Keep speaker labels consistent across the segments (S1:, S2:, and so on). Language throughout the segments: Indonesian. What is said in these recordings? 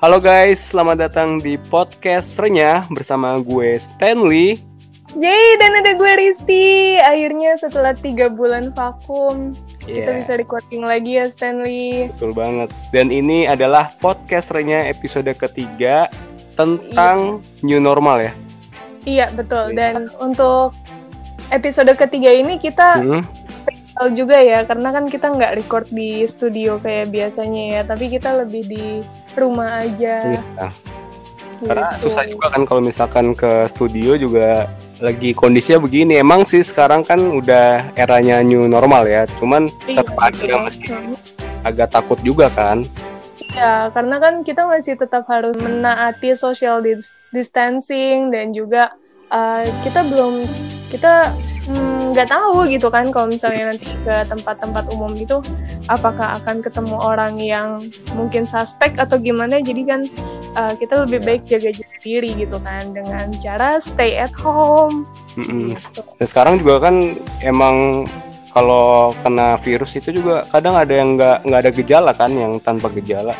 S1: Halo guys, selamat datang di podcast Renyah bersama gue Stanley.
S2: Yeay, dan ada gue Risti. Akhirnya setelah tiga bulan vakum, kita
S1: Yeah,
S2: bisa recording lagi ya Stanley.
S1: betul banget. Dan ini adalah podcast Renyah episode ketiga tentang new normal ya.
S2: Iya, betul. Dan untuk episode ketiga ini kita
S1: Hmm,
S2: spesial juga ya, karena kan kita nggak record di studio kayak biasanya ya, tapi kita lebih di rumah aja.
S1: iya. Karena
S2: gitu.
S1: susah juga kan kalau misalkan ke studio juga lagi kondisinya begini. Emang sih sekarang kan udah eranya new normal ya. Cuman
S2: Iya,
S1: tetap ada meski agak takut juga kan.
S2: Ya, karena kan kita masih tetap harus menaati social dis- distancing dan juga uh, kita belum kita mm, nggak tahu gitu kan kalau misalnya nanti ke tempat-tempat umum itu apakah akan ketemu orang yang mungkin suspek atau gimana jadi kan uh, kita lebih baik jaga-jaga diri gitu kan dengan cara stay at home
S1: Mm-mm.
S2: gitu.
S1: Dan sekarang juga kan emang kalau kena virus itu juga kadang ada yang nggak nggak ada gejala kan yang tanpa gejala.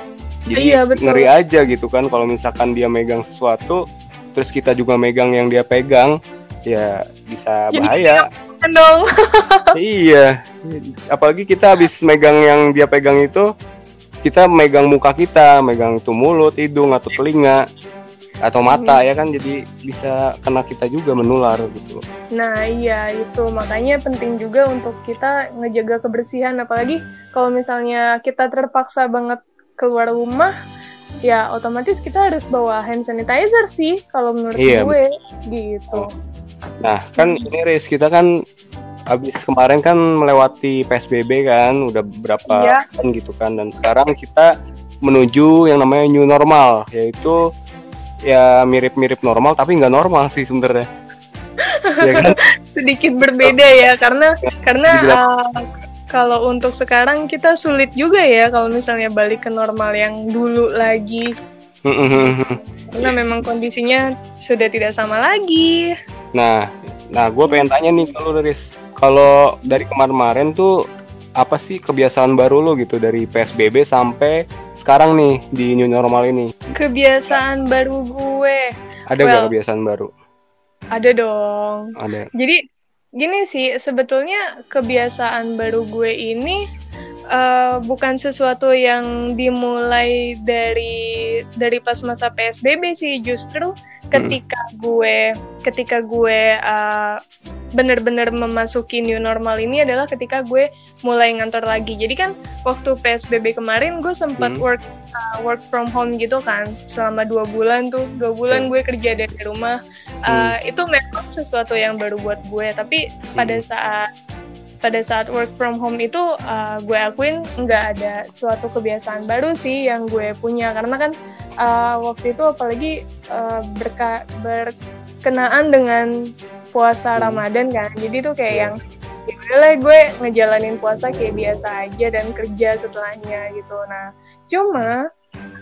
S1: Jadi
S2: Iya, betul.
S1: ngeri aja gitu kan kalau misalkan dia megang sesuatu terus kita juga megang yang dia pegang ya bisa
S2: Jadi
S1: bahaya.
S2: Dong.
S1: iya. Apalagi kita habis megang yang dia pegang itu kita megang muka kita, megang itu mulut, hidung atau telinga atau mata ya kan jadi bisa kena kita juga menular gitu.
S2: Nah iya itu makanya penting juga untuk kita ngejaga kebersihan apalagi kalau misalnya kita terpaksa banget keluar rumah ya otomatis kita harus bawa hand sanitizer sih kalau menurut
S1: Iya,
S2: gue gitu.
S1: Nah, kan ini Riz, kita kan habis kemarin kan melewati PSBB kan, udah berapa
S2: Iya.
S1: bulan gitu kan, dan sekarang kita menuju yang namanya new normal, yaitu ya mirip-mirip normal tapi nggak normal sih sebenarnya. ya kan?
S2: Sedikit berbeda ya karena karena uh, kalau untuk sekarang kita sulit juga ya kalau misalnya balik ke normal yang dulu lagi karena memang kondisinya sudah tidak sama lagi.
S1: nah, nah gue pengen tanya nih kalau Riz, kalau dari kemarin-kemarin tuh apa sih kebiasaan baru lo gitu dari PSBB sampai sekarang nih di new normal ini?
S2: Kebiasaan baru gue
S1: Ada nggak
S2: Well.
S1: kebiasaan baru?
S2: ada dong.
S1: Ada.
S2: Jadi gini sih, sebetulnya kebiasaan baru gue ini eh, bukan sesuatu yang dimulai dari dari pas masa PSBB sih, justru ketika gue ketika gue eh, bener-bener memasuki new normal ini adalah ketika gue mulai ngantor lagi. Jadi kan waktu PSBB kemarin gue sempat
S1: Hmm.
S2: work uh, work from home gitu kan selama dua bulan tuh dua bulan gue kerja dari rumah. Uh, Itu memang sesuatu yang baru buat gue. Tapi pada
S1: Hmm.
S2: saat pada saat work from home itu uh, gue akuin nggak ada suatu kebiasaan baru sih yang gue punya karena kan uh, waktu itu apalagi uh, berka berkenaan dengan puasa
S1: Hmm.
S2: Ramadan kan jadi tuh kayak
S1: Iya.
S2: yang ya gue ngejalanin puasa kayak biasa aja dan kerja setelahnya gitu nah cuma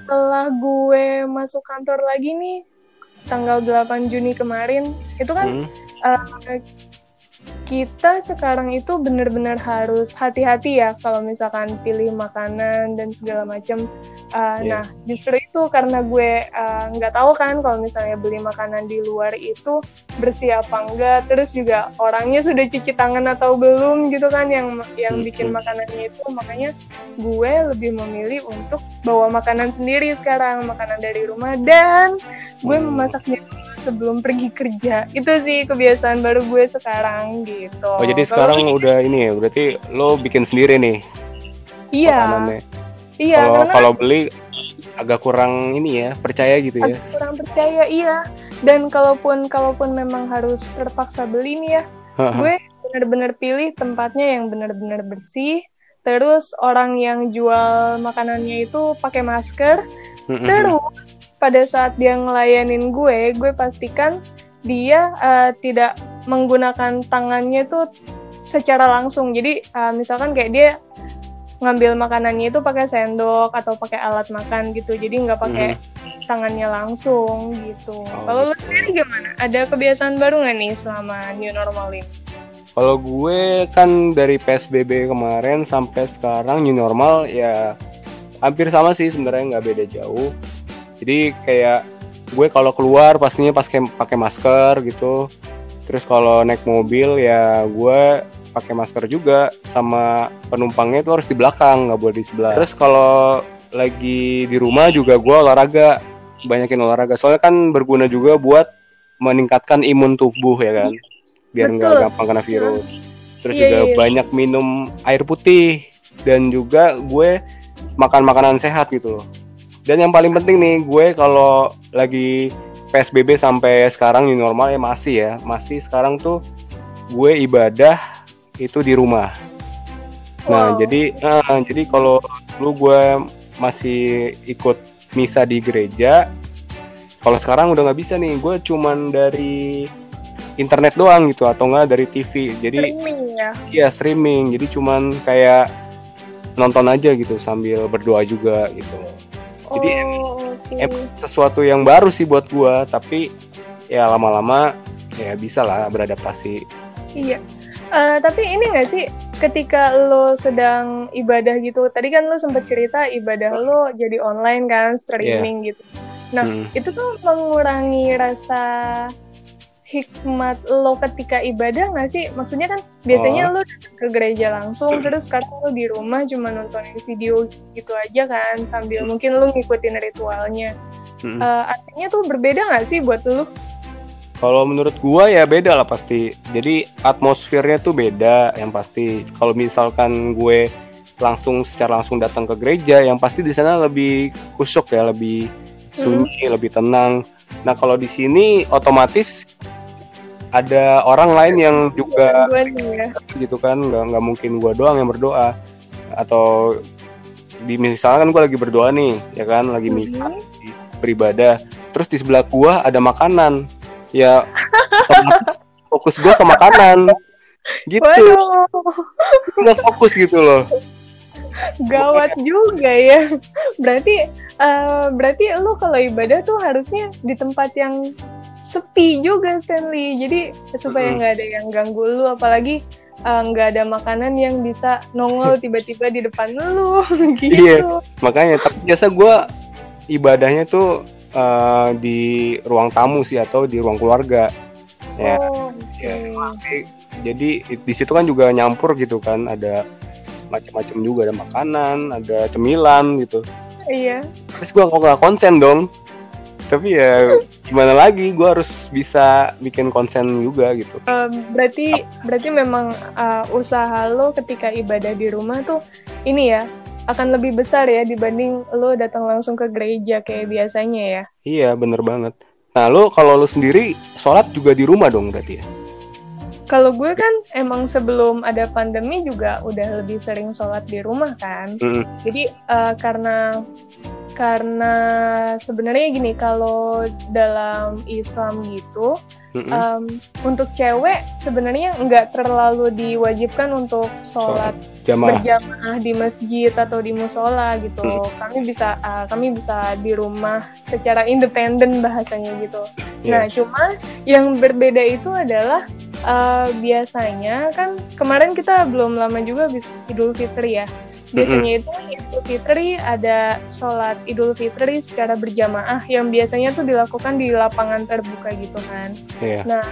S2: setelah gue masuk kantor lagi nih tanggal 8 Juni kemarin itu kan
S1: Hmm.
S2: uh, kita sekarang itu benar-benar harus hati-hati ya kalau misalkan pilih makanan dan segala macam. Uh,
S1: Iya.
S2: Nah, justru itu karena gue uh, nggak tahu kan kalau misalnya beli makanan di luar itu bersih apa enggak, terus juga orangnya sudah cuci tangan atau belum gitu kan yang yang bikin
S1: Mhm.
S2: makanannya itu, makanya gue lebih memilih untuk bawa makanan sendiri sekarang, makanan dari rumah dan gue
S1: Hmm.
S2: memasaknya sebelum pergi kerja. Itu sih kebiasaan baru gue sekarang gitu.
S1: Oh jadi
S2: Kalau-
S1: sekarang udah ini ya berarti lo bikin sendiri nih
S2: iya,
S1: makanannya.
S2: iya
S1: Kalau
S2: karena
S1: kalau beli agak kurang ini ya percaya gitu ya.
S2: agak kurang percaya iya. Dan kalaupun kalaupun memang harus terpaksa beli nih ya, gue benar-benar pilih tempatnya yang benar-benar bersih. Terus orang yang jual makanannya itu pakai masker. Terus pada saat dia ngelayanin gue, gue pastikan dia eh, tidak menggunakan tangannya tuh secara langsung. Jadi eh, misalkan kayak dia ngambil makanannya itu pakai sendok atau pakai alat makan gitu. Jadi nggak pakai tangannya langsung gitu. Kalau lu
S1: gitu.
S2: sendiri gimana? Ada kebiasaan baru nggak nih selama new normal ini?
S1: Kalau gue kan dari PSBB kemarin sampai sekarang new normal ya hampir sama sih sebenarnya nggak beda jauh. Jadi kayak gue kalau keluar pastinya pas pakai masker gitu. Terus kalau naik mobil ya gue pakai masker juga sama penumpangnya itu harus di belakang nggak boleh di sebelah. Terus kalau lagi di rumah juga gue olahraga banyakin olahraga. Soalnya kan berguna juga buat meningkatkan imun tubuh ya kan biar nggak gampang kena virus. Terus yeah, juga yeah. banyak minum air putih. Dan juga gue makan makanan sehat gitu loh dan yang paling penting nih gue kalau lagi PSBB sampai sekarang ini normal ya masih ya. Masih sekarang tuh gue ibadah itu di rumah. Nah jadi nah, jadi kalau dulu gue masih ikut misa di gereja kalau sekarang udah nggak bisa nih. Gue cuman dari internet doang gitu atau enggak dari TV jadi streaming ya? iya streaming. Jadi cuman kayak nonton aja gitu sambil berdoa juga gitu jadi oh, okay. sesuatu yang baru sih buat gua tapi ya lama-lama ya bisa lah beradaptasi
S2: iya uh, tapi ini gak sih ketika lo sedang ibadah gitu tadi kan lo sempat cerita ibadah lo jadi online kan streaming yeah. gitu nah hmm. itu tuh mengurangi rasa hikmat lo ketika ibadah nggak sih? Maksudnya kan biasanya oh. lo ke gereja langsung, terus sekarang lo di rumah cuma nontonin video gitu aja kan, sambil mungkin lo ngikutin ritualnya. Hmm. Uh, artinya tuh berbeda nggak sih buat lo?
S1: Kalau menurut gua ya beda lah pasti. Jadi atmosfernya tuh beda yang pasti. Kalau misalkan gue langsung secara langsung datang ke gereja, yang pasti di sana lebih kusuk ya, lebih sunyi, hmm. lebih tenang. Nah kalau di sini otomatis ada orang lain yang juga ya. gitu kan nggak nggak mungkin gue doang yang berdoa. Atau di misalnya kan gue lagi berdoa nih ya kan lagi misal mm-hmm. beribadah. Terus di sebelah gue ada makanan. Ya fokus gue ke makanan. Gitu. Nggak fokus gitu loh.
S2: Gawat juga ya. Berarti uh, berarti lu kalau ibadah tuh harusnya di tempat yang sepi juga Stanley. Jadi supaya nggak ada yang ganggu lu apalagi eh, nggak uh, ada makanan yang bisa nongol tiba-tiba di depan lu. Gitu. Iya.
S1: Makanya tapi biasa gue ibadahnya tuh uh, di ruang tamu sih atau di ruang keluarga. Ya, oh, okay. ya jadi di situ kan juga nyampur gitu kan. Ada macam-macam juga ada makanan ada cemilan gitu.
S2: Iya.
S1: Terus gue nggak konsen dong tapi ya gimana lagi gue harus bisa bikin konsen juga gitu
S2: um, berarti berarti memang uh, usaha lo ketika ibadah di rumah tuh ini ya akan lebih besar ya dibanding lo datang langsung ke gereja kayak biasanya ya
S1: iya bener banget nah lo kalau lo sendiri sholat juga di rumah dong berarti ya
S2: kalau gue kan emang sebelum ada pandemi juga udah lebih sering sholat di rumah kan. Mm. Jadi uh, karena karena sebenarnya gini kalau dalam Islam gitu mm-hmm. um, untuk cewek sebenarnya nggak terlalu diwajibkan untuk sholat Jamaah. berjamaah di masjid atau di musola gitu mm-hmm. kami bisa uh, kami bisa di rumah secara independen bahasanya gitu yeah. nah cuma yang berbeda itu adalah uh, biasanya kan kemarin kita belum lama juga habis Idul Fitri ya Biasanya itu Idul Fitri ada sholat Idul Fitri secara berjamaah yang biasanya tuh dilakukan di lapangan terbuka gitu kan. Yeah. Nah,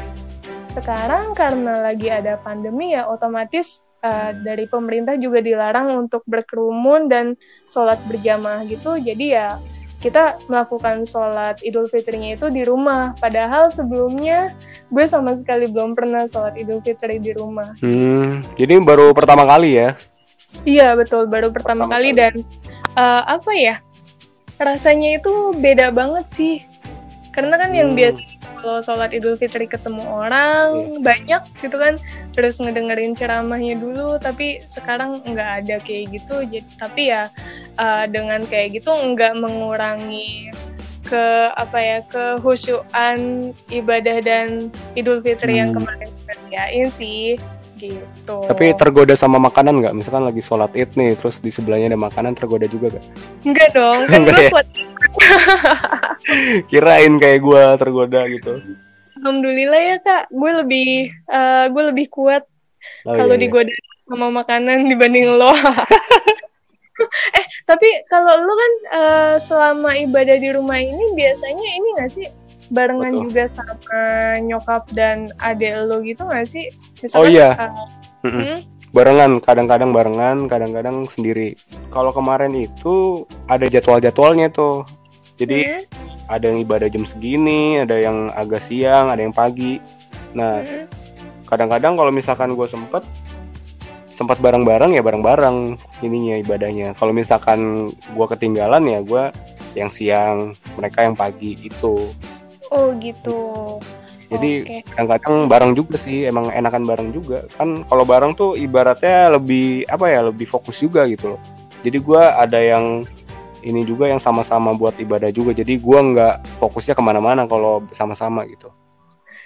S2: sekarang karena lagi ada pandemi ya otomatis uh, dari pemerintah juga dilarang untuk berkerumun dan sholat berjamaah gitu. Jadi ya kita melakukan sholat Idul Fitrinya itu di rumah. Padahal sebelumnya gue sama sekali belum pernah sholat Idul Fitri di rumah.
S1: Hmm, jadi baru pertama kali ya?
S2: Iya betul baru pertama, pertama kali, kali dan uh, apa ya rasanya itu beda banget sih karena kan hmm. yang biasa kalau sholat idul fitri ketemu orang yeah. banyak gitu kan terus ngedengerin ceramahnya dulu tapi sekarang nggak ada kayak gitu jadi tapi ya uh, dengan kayak gitu nggak mengurangi ke apa ya kehusuan ibadah dan idul fitri hmm. yang kemarin kerjain sih gitu.
S1: Tapi tergoda sama makanan nggak? Misalkan lagi sholat id nih, terus di sebelahnya ada makanan, tergoda juga gak?
S2: Enggak dong, kan gue ya?
S1: Kirain kayak gue tergoda gitu.
S2: Alhamdulillah ya kak, gue lebih uh, gue lebih kuat oh, kalau iya, iya. digoda sama makanan dibanding lo. eh Tapi kalau lu kan uh, selama ibadah di rumah ini biasanya ini gak sih barengan Betul. juga sama nyokap dan adek lo gitu gak sih?
S1: Misalkan, oh iya. Uh, hmm? Barengan, kadang-kadang barengan, kadang-kadang sendiri. Kalau kemarin itu ada jadwal-jadwalnya tuh. Jadi hmm? ada yang ibadah jam segini, ada yang agak siang, ada yang pagi. Nah, hmm? kadang-kadang kalau misalkan gue sempet sempat bareng-bareng ya bareng-bareng ininya ibadahnya. Kalau misalkan gue ketinggalan ya gue yang siang, mereka yang pagi itu.
S2: Oh gitu.
S1: Jadi kadang-kadang okay. bareng juga sih, emang enakan bareng juga. Kan kalau bareng tuh ibaratnya lebih apa ya, lebih fokus juga gitu loh. Jadi gue ada yang ini juga yang sama-sama buat ibadah juga. Jadi gue nggak fokusnya ke mana-mana kalau sama-sama gitu.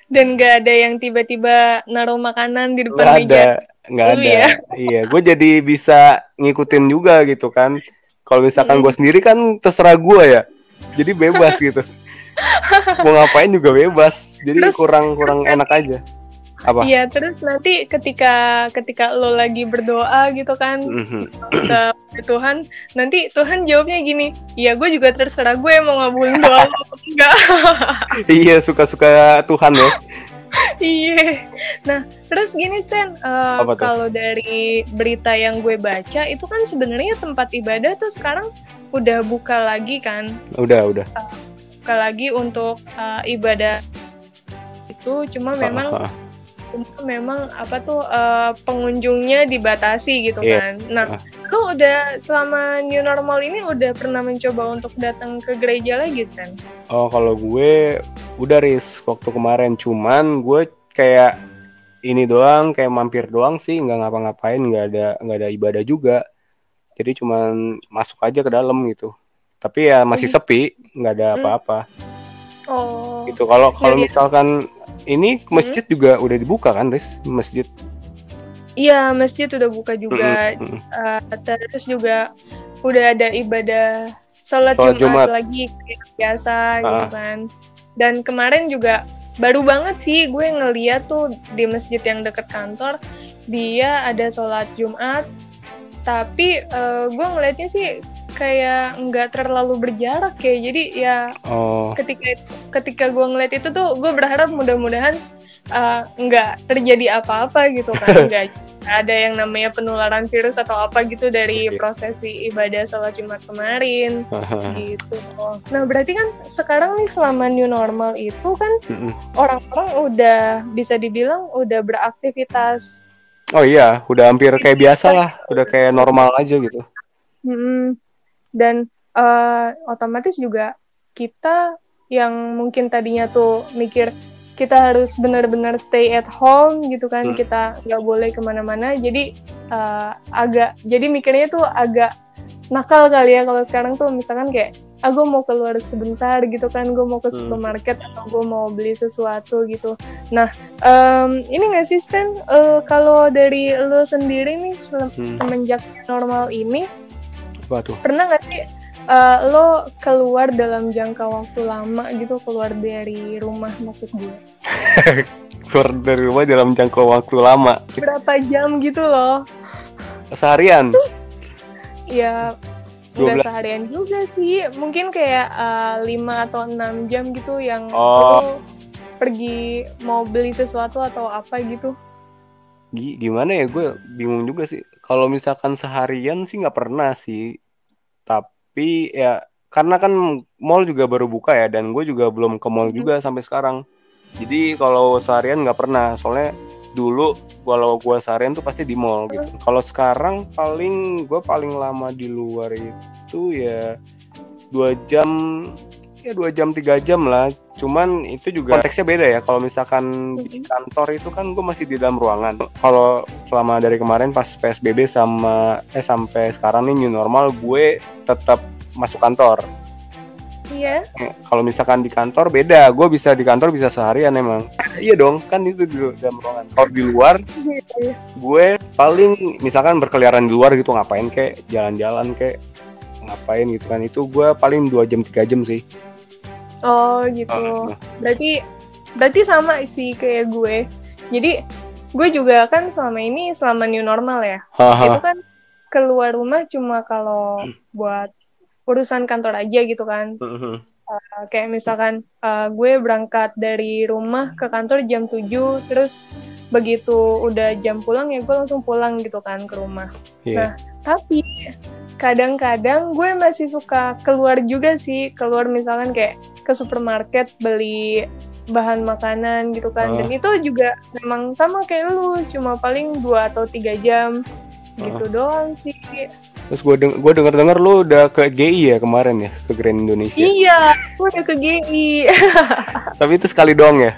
S2: Dan nggak ada yang tiba-tiba naruh makanan di depan
S1: gak meja. Ada, nggak ada. Ya? Iya, gue jadi bisa ngikutin juga gitu kan. Kalau misalkan hmm. gue sendiri kan terserah gue ya. Jadi bebas gitu. mau ngapain juga bebas. Jadi terus, kurang kurang enak aja.
S2: Apa? Iya terus nanti ketika ketika lo lagi berdoa gitu kan mm-hmm. ke Tuhan nanti Tuhan jawabnya gini iya gue juga terserah gue mau ngabulin doa lo enggak.
S1: Iya suka suka Tuhan ya.
S2: Iya. Nah terus gini Stan uh, kalau dari berita yang gue baca itu kan sebenarnya tempat ibadah tuh sekarang udah buka lagi kan?
S1: Udah udah. Uh,
S2: lagi untuk uh, ibadah itu cuma memang cuma memang apa tuh uh, pengunjungnya dibatasi gitu yeah. kan. Nah, uh. lu udah selama new normal ini udah pernah mencoba untuk datang ke gereja lagi, Stan?
S1: Oh, kalau gue udah ris waktu kemarin cuman gue kayak ini doang kayak mampir doang sih nggak ngapa-ngapain nggak ada nggak ada ibadah juga jadi cuman masuk aja ke dalam gitu tapi ya masih hmm. sepi nggak ada hmm. apa-apa
S2: oh
S1: itu kalau kalau misalkan ini masjid hmm. juga udah dibuka kan Riz masjid
S2: iya masjid udah buka juga hmm. uh, terus juga udah ada ibadah sholat, sholat Jumat, Jumat lagi kayak biasa ah. gitu kan dan kemarin juga baru banget sih gue ngeliat tuh di masjid yang deket kantor dia ada sholat Jumat tapi uh, gue ngeliatnya sih kayak nggak terlalu berjarak ya. Jadi ya oh. ketika ketika gue ngeliat itu tuh gue berharap mudah-mudahan uh, nggak terjadi apa-apa gitu kan. Nggak ada yang namanya penularan virus atau apa gitu dari prosesi ibadah sholat jumat kemarin. Gitu. Nah berarti kan sekarang nih selama new normal itu kan orang-orang udah bisa dibilang udah beraktivitas.
S1: Oh iya, udah hampir kayak biasa lah, udah kayak normal aja gitu.
S2: Hmm, dan uh, otomatis juga kita yang mungkin tadinya tuh mikir kita harus benar-benar stay at home gitu kan hmm. kita nggak boleh ke mana-mana jadi uh, agak jadi mikirnya tuh agak nakal kali ya kalau sekarang tuh misalkan kayak aku ah, mau keluar sebentar gitu kan gue mau ke hmm. supermarket hmm. atau gue mau beli sesuatu gitu nah um, ini nggak sih Stan uh, kalau dari lo sendiri nih se hmm. semenjak normal ini
S1: apa tuh?
S2: Pernah gak sih uh, lo keluar dalam jangka waktu lama gitu keluar dari rumah maksud gue?
S1: keluar dari rumah dalam jangka waktu lama.
S2: Berapa jam gitu loh?
S1: Seharian?
S2: ya Enggak seharian juga sih mungkin kayak uh, 5 atau 6 jam gitu yang oh. pergi mau beli sesuatu atau apa gitu
S1: gimana ya gue bingung juga sih kalau misalkan seharian sih nggak pernah sih. Tapi ya karena kan mall juga baru buka ya dan gue juga belum ke mall juga sampai sekarang. Jadi kalau seharian nggak pernah. Soalnya dulu kalau gue seharian tuh pasti di mall gitu. Kalau sekarang paling gue paling lama di luar itu ya dua jam ya dua jam tiga jam lah cuman itu juga konteksnya beda ya kalau misalkan di kantor itu kan gue masih di dalam ruangan kalau selama dari kemarin pas psbb sama eh sampai sekarang nih new normal gue tetap masuk kantor
S2: Iya.
S1: Eh, kalau misalkan di kantor beda, gue bisa di kantor bisa seharian emang. iya dong, kan itu di dalam ruangan. Kalau di luar, iya. gue paling misalkan berkeliaran di luar gitu ngapain kayak jalan-jalan kayak ngapain gitu kan itu gue paling dua jam tiga jam sih.
S2: Oh gitu. Uh, berarti berarti sama sih kayak gue. Jadi gue juga kan selama ini selama new normal ya. Uh, itu kan keluar rumah cuma kalau buat urusan kantor aja gitu kan.
S1: Mhm.
S2: Uh, kayak misalkan uh, gue berangkat dari rumah ke kantor jam 7 terus begitu udah jam pulang ya gue langsung pulang gitu kan ke rumah.
S1: Iya.
S2: Nah, tapi kadang-kadang gue masih suka keluar juga sih, keluar misalkan kayak ke supermarket beli bahan makanan gitu kan.
S1: Ah.
S2: Dan itu juga memang sama kayak lu, cuma paling dua atau tiga jam gitu doang sih.
S1: Terus gue deng gue denger dengar lu udah ke GI ya kemarin ya ke Grand Indonesia.
S2: Iya, gue udah ke GI.
S1: Tapi itu sekali doang ya.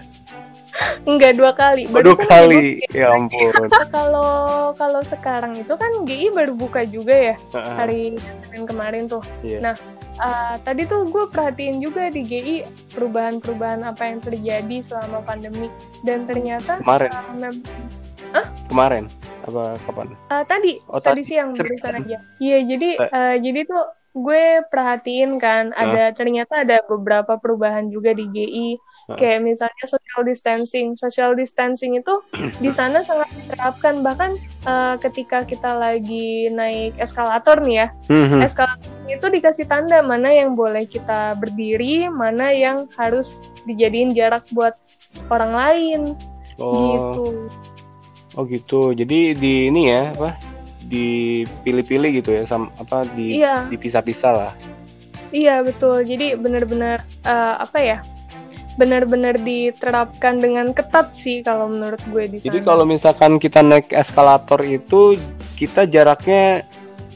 S2: Enggak dua kali.
S1: Oh, dua kali. Ya ampun.
S2: Kalau kalau sekarang itu kan GI baru buka juga ya
S1: Heeh.
S2: hari Senin kemarin tuh.
S1: Iya.
S2: Nah, uh, tadi tuh gue perhatiin juga di GI perubahan-perubahan apa yang terjadi selama pandemi dan ternyata
S1: Kemarin.
S2: uh, mem-
S1: Kemarin apa kapan?
S2: uh, tadi
S1: Oh,
S2: tadi
S1: tadi.
S2: siang barusan aja. Iya, jadi
S1: Eh.
S2: uh, jadi tuh gue perhatiin kan ada ternyata ada beberapa perubahan juga di GI. Kayak misalnya social distancing. Social distancing itu di sana sangat diterapkan bahkan uh, ketika kita lagi naik eskalator nih ya.
S1: Mhm.
S2: eskalator itu dikasih tanda mana yang boleh kita berdiri, mana yang harus dijadiin jarak buat orang lain
S1: Oh,
S2: gitu.
S1: oh gitu. Jadi di ini ya apa? Dipilih-pilih gitu ya, sama apa di
S2: Iya,
S1: dipisah-pisah lah.
S2: iya betul. Jadi benar-benar eh, apa ya? Benar-benar diterapkan dengan ketat sih kalau menurut gue di sana.
S1: Jadi kalau misalkan kita naik eskalator itu kita jaraknya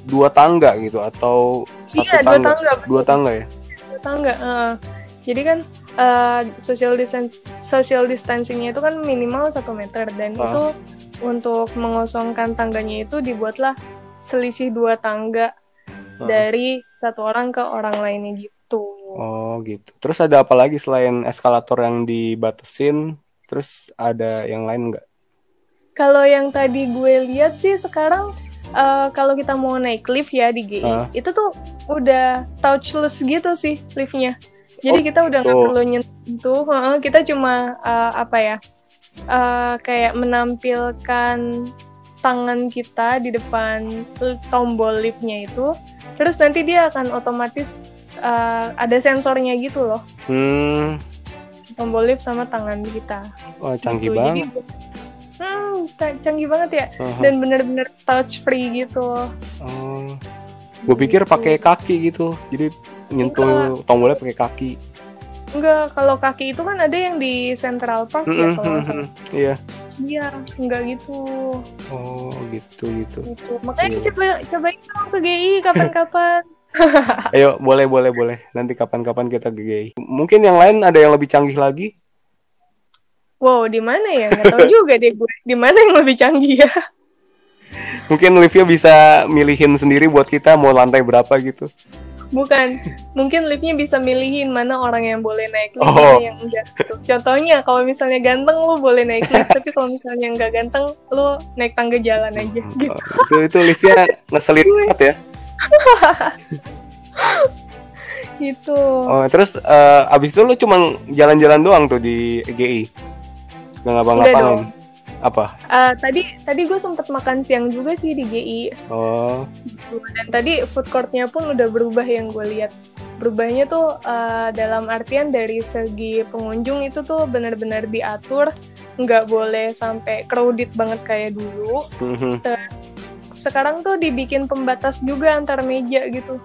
S1: dua tangga gitu atau satu
S2: Iya, dua
S1: tangga,
S2: tangga, betul.
S1: dua tangga ya.
S2: tahu nggak? Eh, jadi kan eh, social distance social distancingnya itu kan minimal satu meter dan
S1: Ah.
S2: itu untuk mengosongkan tangganya itu dibuatlah selisih dua tangga
S1: Heeh.
S2: dari satu orang ke orang lainnya gitu.
S1: Oh gitu. Terus ada apa lagi selain eskalator yang dibatasin? Terus ada yang lain nggak?
S2: Kalau yang tadi gue lihat sih sekarang eh, kalau kita mau naik lift ya di GI
S1: Ah.
S2: itu tuh udah touchless gitu sih liftnya. Jadi
S1: Oh,
S2: kita udah nggak
S1: gitu.
S2: perlu nyentuh, kita cuma eh, apa ya eh, kayak menampilkan tangan kita di depan tombol liftnya itu, terus nanti dia akan otomatis eh, ada sensornya gitu loh,
S1: Hmm,
S2: tombol lift sama tangan kita.
S1: wah canggih
S2: Gitu.
S1: banget.
S2: Jadi, hmm, ca- canggih banget ya.
S1: Aha.
S2: Dan bener-bener touch free gitu.
S1: Oh, gue pikir
S2: Gitu.
S1: pakai kaki gitu. Jadi nyentuh tombolnya pakai kaki.
S2: Enggak, kalau kaki itu kan ada yang di Central Park ya
S1: Mm-mm,
S2: kalau
S1: mm-mm. Iya.
S2: Iya, enggak gitu.
S1: Oh gitu gitu.
S2: gitu. Makanya
S1: Iya.
S2: coba cobain dong ke GI kapan-kapan.
S1: Ayo boleh boleh boleh. Nanti kapan-kapan kita ke GI. Mungkin yang lain ada yang lebih canggih lagi.
S2: wow, di mana ya? Nggak tahu juga deh gue. Di mana yang lebih canggih ya?
S1: Mungkin liftnya bisa milihin sendiri buat kita mau lantai berapa gitu.
S2: Bukan. Mungkin liftnya bisa milihin mana orang yang boleh naik lift,
S1: Oh.
S2: mana yang enggak. Gitu. Contohnya kalau misalnya ganteng lu boleh naik lift, tapi kalau misalnya enggak ganteng lu naik tangga jalan aja. Gitu.
S1: Oh, itu itu liftnya ngeselin banget ya.
S2: gitu.
S1: Oh, terus eh, abis itu lu cuma jalan-jalan doang tuh di GI. Nggak ngapa-ngapain.
S2: dong.
S1: Apa?
S2: Eh, tadi tadi gue sempet makan siang juga sih di GI.
S1: Oh,
S2: Gitu. Dan tadi food courtnya pun udah berubah yang gue lihat. Berubahnya tuh uh, dalam artian dari segi pengunjung itu tuh benar-benar diatur, nggak boleh sampai crowded banget kayak dulu.
S1: mhm.
S2: Sekarang tuh dibikin pembatas juga antar meja gitu.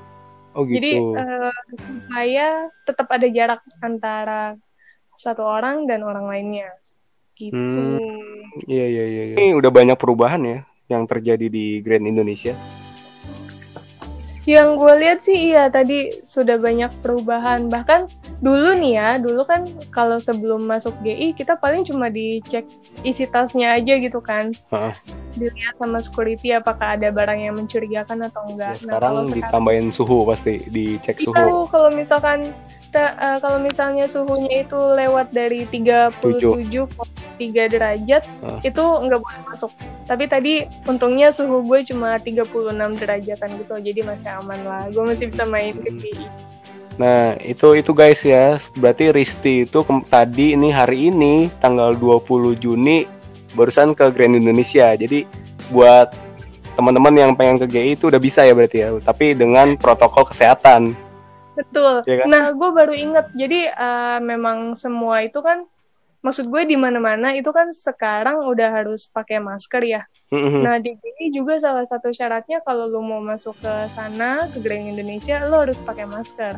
S1: oh gitu.
S2: Jadi uh, supaya tetap ada jarak antara satu orang dan orang lainnya. Gitu.
S1: Hmm. Iya iya iya. iya. Ini udah banyak perubahan ya yang terjadi di Grand Indonesia.
S2: Yang gue lihat sih iya tadi sudah banyak perubahan. Bahkan dulu nih ya, dulu kan kalau sebelum masuk GI kita paling cuma dicek isi tasnya aja gitu kan.
S1: Heeh.
S2: Dilihat sama security apakah ada barang yang mencurigakan atau
S1: Ya,
S2: enggak.
S1: sekarang
S2: kalau sekarang
S1: ditambahin suhu pasti dicek
S2: itu
S1: suhu.
S2: kalau misalkan ta- eh, kalau misalnya suhunya itu lewat dari 37,3 derajat
S1: Ah.
S2: itu nggak boleh masuk. Tapi tadi untungnya suhu gue cuma 36 derajatan gitu jadi masih aman lah. Gue masih bisa main ke
S1: Hmm.
S2: GI.
S1: Nah, itu itu guys ya. Berarti Risti itu tadi ini hari ini tanggal 20 Juni barusan ke Grand Indonesia. Jadi buat teman-teman yang pengen ke GI itu udah bisa ya berarti ya tapi dengan protokol kesehatan
S2: betul ya kan? nah gue baru inget jadi uh, memang semua itu kan maksud gue di mana-mana itu kan sekarang udah harus pakai masker ya. Mm-hmm. Nah di sini juga salah satu syaratnya kalau lo mau masuk ke sana ke Grand Indonesia lo harus pakai masker.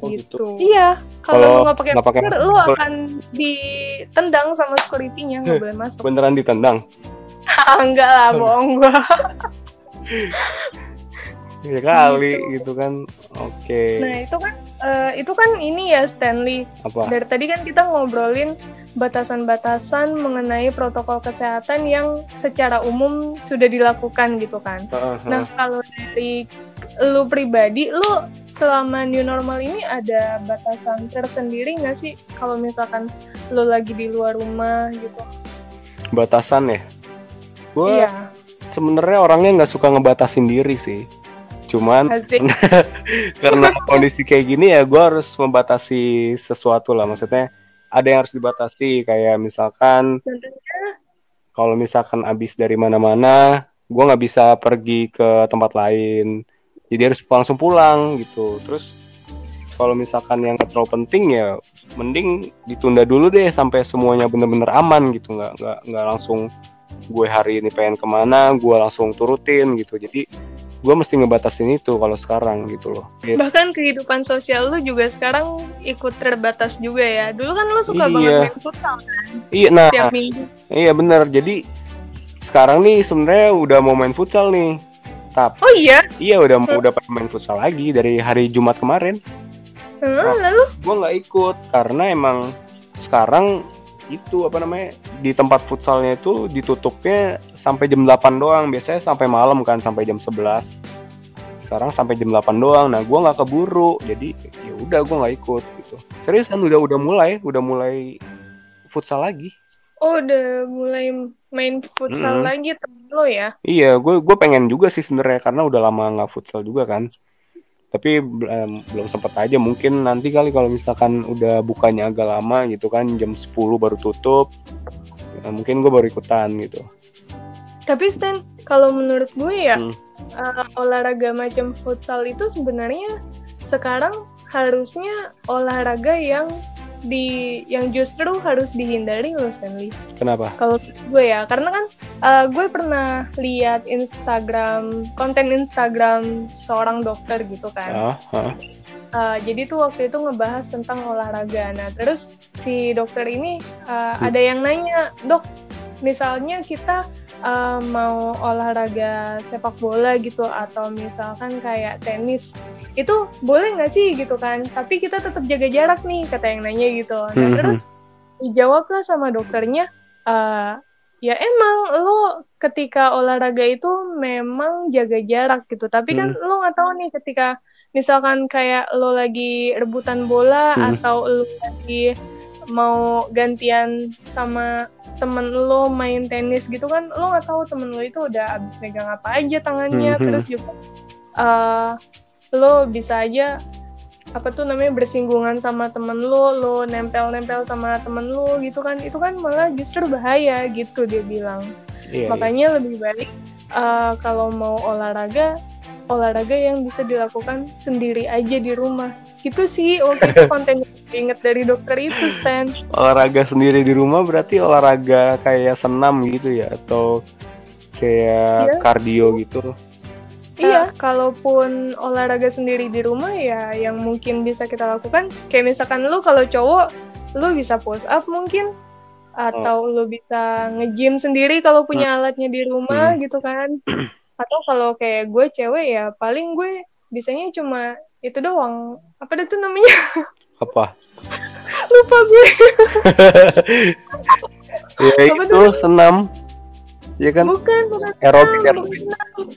S2: Oh, gitu. gitu. Iya, kalau lo nggak pakai masker, lo akan ditendang sama security-nya nggak boleh masuk.
S1: Beneran ditendang?
S2: Enggak lah, bohong gua.
S1: ya kali gitu. gitu kan. Oke. Okay.
S2: Nah itu kan uh, itu kan ini ya Stanley. Apa? Dari tadi kan kita ngobrolin batasan-batasan mengenai protokol kesehatan yang secara umum sudah dilakukan gitu kan. Uh, -huh. Nah kalau dari lu pribadi, lu selama new normal ini ada batasan tersendiri nggak sih? Kalau misalkan lu lagi di luar rumah gitu?
S1: Batasan ya? Gue iya. sebenarnya orangnya nggak suka ngebatasin diri sih. Cuman karena kondisi kayak gini ya gue harus membatasi sesuatu lah. Maksudnya ada yang harus dibatasi. Kayak misalkan kalau misalkan abis dari mana-mana gue nggak bisa pergi ke tempat lain. Jadi harus langsung pulang gitu. Terus kalau misalkan yang terlalu penting ya mending ditunda dulu deh sampai semuanya bener-bener aman gitu. Nggak nggak nggak langsung gue hari ini pengen ke mana gue langsung turutin gitu. Jadi gue mesti ngebatasin itu kalau sekarang gitu loh.
S2: Bahkan kehidupan sosial lu juga sekarang ikut terbatas juga ya. Dulu kan lu suka iya. banget main futsal kan?
S1: Iya, nah. Setiap minggu. Iya bener. Jadi sekarang nih sebenarnya udah mau main futsal nih. Tapi
S2: Oh iya?
S1: Iya udah hmm. udah main futsal lagi dari hari Jumat kemarin.
S2: Hmm, nah, lalu?
S1: Gue nggak ikut karena emang sekarang itu apa namanya di tempat futsalnya itu ditutupnya sampai jam 8 doang. Biasanya sampai malam kan sampai jam 11 sekarang sampai jam 8 doang. Nah gue nggak keburu. Jadi ya udah gue nggak ikut gitu. Seriusan udah udah mulai udah mulai futsal lagi.
S2: Oh udah mulai main futsal mm -hmm. lagi temen lo ya?
S1: Iya gue gue pengen juga sih sebenarnya karena udah lama nggak futsal juga kan tapi um, belum sempat aja mungkin nanti kali kalau misalkan udah bukanya agak lama gitu kan jam 10 baru tutup ya, mungkin gue baru ikutan gitu
S2: tapi Stan kalau menurut gue ya hmm. uh, olahraga macam futsal itu sebenarnya sekarang harusnya olahraga yang di yang justru harus dihindari loh Stanley.
S1: Kenapa?
S2: Kalau gue ya, karena kan uh, gue pernah lihat Instagram konten Instagram seorang dokter gitu kan. Uh, uh. Uh, jadi tuh waktu itu ngebahas tentang olahraga. Nah terus si dokter ini uh, hmm. ada yang nanya, dok, misalnya kita uh, mau olahraga sepak bola gitu atau misalkan kayak tenis itu boleh nggak sih gitu kan tapi kita tetap jaga jarak nih kata yang nanya gitu nah mm -hmm. terus dijawablah sama dokternya uh, ya emang lo ketika olahraga itu memang jaga jarak gitu tapi kan hmm. lo nggak tahu nih ketika misalkan kayak lo lagi rebutan bola hmm. atau lo lagi mau gantian sama temen lo main tenis gitu kan lo nggak tahu temen lo itu udah abis megang apa aja tangannya hmm. terus juga uh, lo bisa aja apa tuh namanya bersinggungan sama temen lo lo nempel-nempel sama temen lo gitu kan itu kan malah justru bahaya gitu dia bilang iya, iya. makanya iya. lebih baik uh, kalau mau olahraga olahraga yang bisa dilakukan sendiri aja di rumah gitu sih waktu itu konten inget dari dokter itu Stan
S1: olahraga sendiri di rumah berarti olahraga kayak senam gitu ya atau kayak iya. kardio gitu
S2: Iya, kalaupun olahraga sendiri di rumah ya yang mungkin bisa kita lakukan kayak misalkan lu kalau cowok lu bisa push up mungkin atau oh. lu bisa nge-gym sendiri kalau punya hmm. alatnya di rumah hmm. gitu kan. Atau kalau kayak gue cewek ya paling gue bisanya cuma itu doang apa itu namanya
S1: apa
S2: lupa gue
S1: ya itu senam ya kan?
S2: Bukan bukan.
S1: Aerobik aerobik.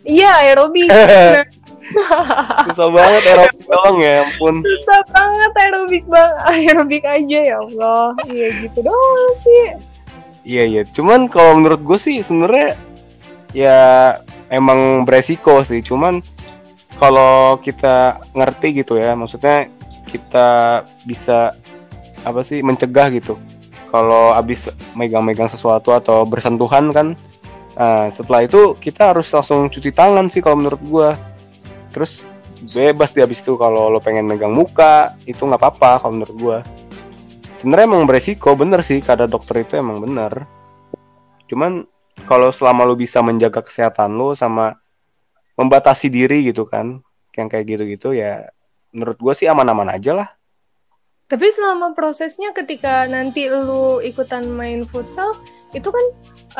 S2: iya aerobik.
S1: Susah banget aerobik doang ya ampun.
S2: Susah banget aerobik bang aerobik aja ya Allah. Iya gitu doang sih.
S1: Iya iya. Cuman kalau menurut gue sih sebenarnya ya emang beresiko sih. Cuman kalau kita ngerti gitu ya maksudnya kita bisa apa sih mencegah gitu. Kalau abis megang-megang sesuatu atau bersentuhan kan Nah, setelah itu kita harus langsung cuci tangan sih kalau menurut gua. Terus bebas di habis itu kalau lo pengen megang muka itu nggak apa-apa kalau menurut gua. Sebenarnya emang beresiko bener sih kata dokter itu emang bener. Cuman kalau selama lo bisa menjaga kesehatan lo sama membatasi diri gitu kan, yang kayak gitu-gitu ya menurut gua sih aman-aman aja lah.
S2: Tapi selama prosesnya ketika nanti lu ikutan main futsal, itu kan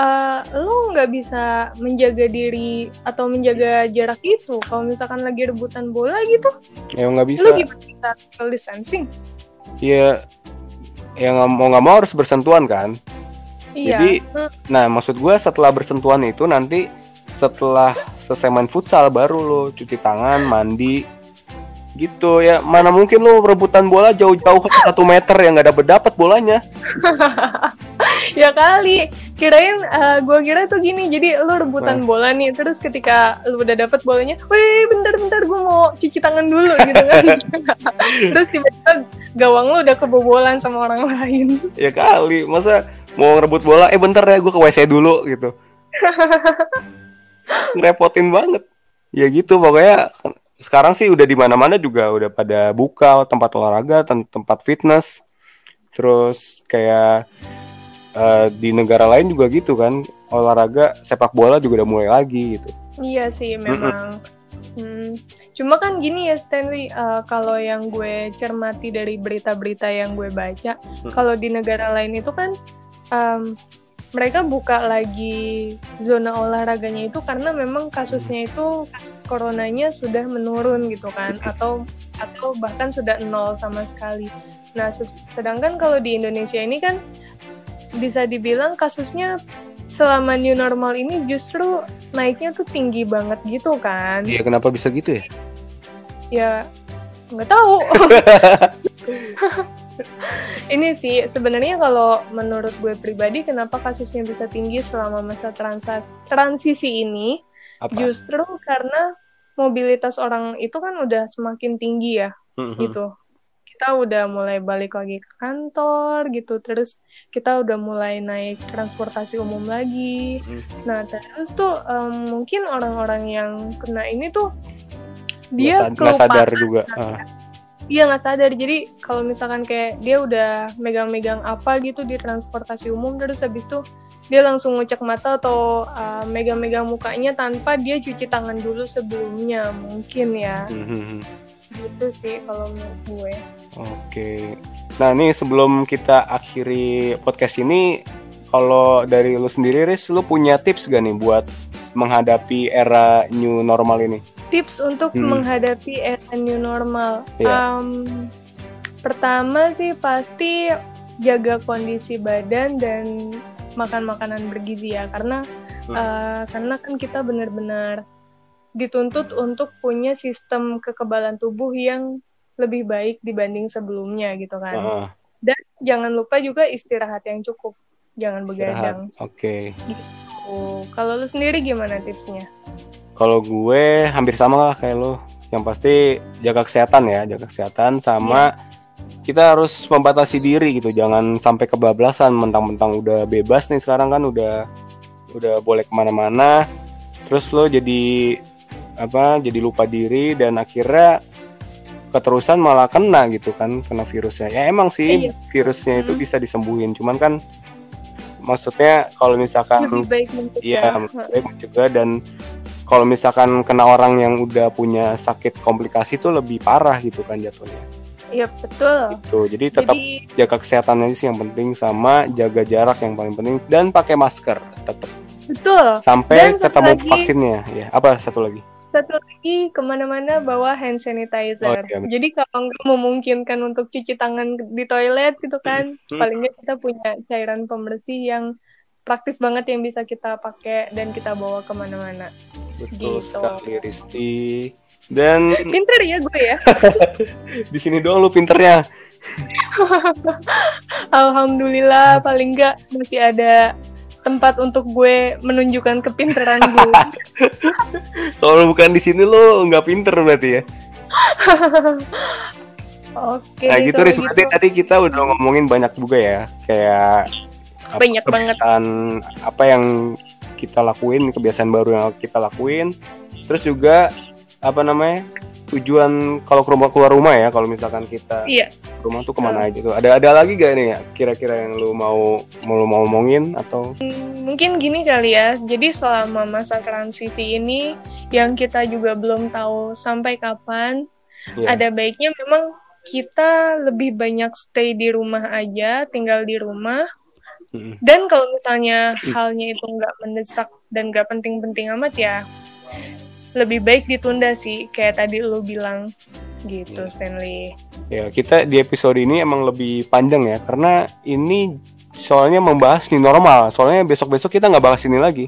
S2: uh, lu nggak bisa menjaga diri atau menjaga jarak itu. Kalau misalkan lagi rebutan bola gitu,
S1: ya nggak bisa.
S2: Lu gimana bisa social distancing?
S1: Iya, ya nggak mau nggak mau harus bersentuhan kan.
S2: Iya.
S1: Jadi, nah maksud gue setelah bersentuhan itu nanti setelah selesai main futsal baru lo cuci tangan, mandi, gitu ya. Mana mungkin lu rebutan bola jauh-jauh satu meter yang nggak dapet dapat bolanya.
S2: Ya kali. Kirain uh, gua kira tuh gini. Jadi lu rebutan nah. bola nih terus ketika lu udah dapet bolanya wih bentar-bentar gua mau cuci tangan dulu gitu kan. Terus tiba-tiba gawang lu udah kebobolan sama orang lain.
S1: Ya kali. Masa mau rebut bola eh bentar ya gua ke wc dulu gitu. Ngerepotin banget. Ya gitu pokoknya sekarang sih udah di mana-mana juga udah pada buka tempat olahraga, tem tempat fitness. Terus kayak uh, di negara lain juga gitu kan, olahraga sepak bola juga udah mulai lagi gitu.
S2: Iya sih memang. Hmm. Cuma kan gini ya Stanley, uh, kalau yang gue cermati dari berita-berita yang gue baca, hmm. kalau di negara lain itu kan um, mereka buka lagi zona olahraganya itu karena memang kasusnya itu kasus coronanya sudah menurun gitu kan atau atau bahkan sudah nol sama sekali. Nah, sedangkan kalau di Indonesia ini kan bisa dibilang kasusnya selama new normal ini justru naiknya tuh tinggi banget gitu kan.
S1: Iya, kenapa bisa gitu ya?
S2: Ya, nggak tahu. ini sih sebenarnya kalau menurut gue pribadi kenapa kasusnya bisa tinggi selama masa transas transisi ini? Apa? justru karena mobilitas orang itu kan udah semakin tinggi ya mm-hmm. gitu. Kita udah mulai balik lagi ke kantor gitu. Terus kita udah mulai naik transportasi umum lagi. Mm. nah terus tuh um, mungkin orang-orang yang kena ini tuh dia
S1: nggak sadar juga. uh
S2: Iya nggak sadar. Jadi kalau misalkan kayak dia udah megang-megang apa gitu di transportasi umum, terus habis itu dia langsung ngecek mata atau uh, megang-megang mukanya tanpa dia cuci tangan dulu sebelumnya, mungkin ya. Mm-hmm. Gitu sih kalau menurut gue.
S1: Oke. Nah ini sebelum kita akhiri podcast ini, kalau dari lu sendiri, Riz, lu punya tips gak nih buat menghadapi era new normal ini?
S2: Tips untuk hmm. menghadapi era new normal. Yeah. Um, pertama sih pasti jaga kondisi badan dan makan makanan bergizi ya, karena hmm. uh, karena kan kita benar-benar dituntut untuk punya sistem kekebalan tubuh yang lebih baik dibanding sebelumnya gitu kan. Uh. Dan jangan lupa juga istirahat yang cukup, jangan begadang.
S1: Oke. Okay.
S2: Gitu. Kalau lu sendiri gimana tipsnya?
S1: Kalau gue hampir sama lah kayak lo. Yang pasti jaga kesehatan ya, jaga kesehatan sama yeah. kita harus membatasi diri gitu. Jangan sampai kebablasan mentang-mentang udah bebas nih sekarang kan udah udah boleh ke mana-mana. Terus lo jadi apa? Jadi lupa diri dan akhirnya keterusan malah kena gitu kan kena virusnya. Ya emang sih iya. virusnya itu hmm. bisa disembuhin, cuman kan maksudnya kalau misalkan
S2: lebih baik
S1: mencegah. ya baik mencegah dan kalau misalkan kena orang yang udah punya sakit komplikasi itu lebih parah gitu kan jatuhnya.
S2: Iya betul.
S1: Itu jadi tetap jadi... jaga kesehatannya sih yang penting sama jaga jarak yang paling penting dan pakai masker tetap.
S2: Betul.
S1: Sampai ketemu lagi, vaksinnya ya. Apa satu lagi?
S2: Satu lagi ke mana-mana bawa hand sanitizer. Oh, iya. Jadi kalau nggak memungkinkan untuk cuci tangan di toilet gitu kan, hmm. paling nggak kita punya cairan pembersih yang praktis banget yang bisa kita pakai dan kita bawa ke mana-mana.
S1: Betul gitu. sekali Risti. Dan
S2: pinter ya gue ya.
S1: di sini doang lu pinternya.
S2: Alhamdulillah paling enggak masih ada tempat untuk gue menunjukkan kepinteran gue.
S1: Kalau bukan di sini lo nggak pinter berarti ya.
S2: Oke.
S1: Nah gitu Riz, berarti gitu. tadi kita udah ngomongin banyak juga ya, kayak
S2: banyak banget.
S1: apa yang kita lakuin kebiasaan baru yang kita lakuin. Terus juga apa namanya tujuan kalau ke rumah keluar rumah ya kalau misalkan kita
S2: Iya.
S1: rumah tuh ke mana aja tuh? Ada ada lagi gak nih ya kira-kira yang lu mau mau lu mau ngomongin atau?
S2: Mungkin gini kali ya, jadi selama masa transisi ini yang kita juga belum tahu sampai kapan,
S1: ya
S2: ada baiknya memang kita lebih banyak stay di rumah aja, tinggal di rumah. Dan kalau misalnya halnya itu nggak mendesak dan nggak penting-penting amat ya, lebih baik ditunda sih, kayak tadi lu bilang gitu,
S1: Iya.
S2: Stanley.
S1: ya kita di episode ini emang lebih panjang ya karena ini soalnya membahas new normal soalnya besok-besok kita nggak bahas ini lagi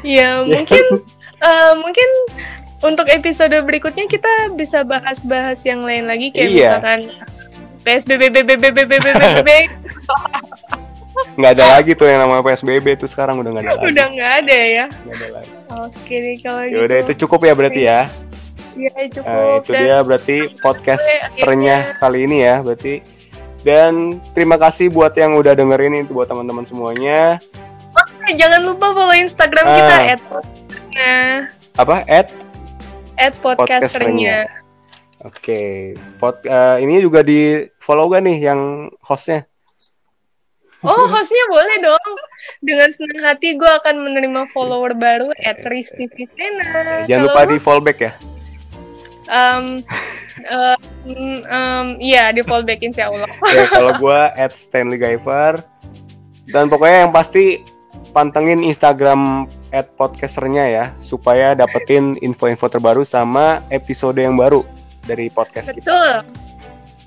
S2: Ya
S1: Ya
S2: mungkin eh, mungkin untuk episode berikutnya kita bisa bahas-bahas yang lain lagi kayak
S1: Iya.
S2: misalkan PSBB BBB BBB
S1: nggak ada lagi tuh yang namanya PSBB tuh sekarang udah nggak ada lagi
S2: udah nggak ada ya.
S1: Nggak ada lagi
S2: Oke deh kalau
S1: ya
S2: gitu.
S1: udah itu cukup ya berarti ya
S2: Iya cukup.
S1: Nah, itu
S2: Dan
S1: dia berarti podcasternya kali ini ya berarti dan terima kasih buat yang udah dengerin itu buat teman-teman semuanya
S2: eh, jangan lupa follow Instagram kita
S1: Ah.
S2: at podcasternya
S1: apa at
S2: at podcasternya.
S1: Oke, Pod, eh, ini juga di follow gak nih yang hostnya?
S2: Oh hostnya boleh dong. Dengan senang hati gue akan menerima follower baru at Risti Fitena.
S1: Jangan lupa di fallback ya.
S2: um, um, um, iya di fallback insya Allah.
S1: Ya, kalau gua at Stanley Guyver dan pokoknya yang pasti pantengin Instagram at podcasternya ya supaya dapetin info-info terbaru sama episode yang baru dari podcast kita.
S2: Betul.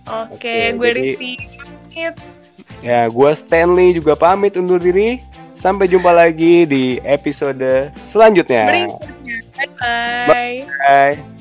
S2: Oke,
S1: Oke,
S2: gue
S1: jadi-
S2: Risti. pamit.
S1: Ya, gua Stanley juga pamit undur diri. Sampai jumpa lagi di episode selanjutnya.
S2: Bye bye.
S1: Bye.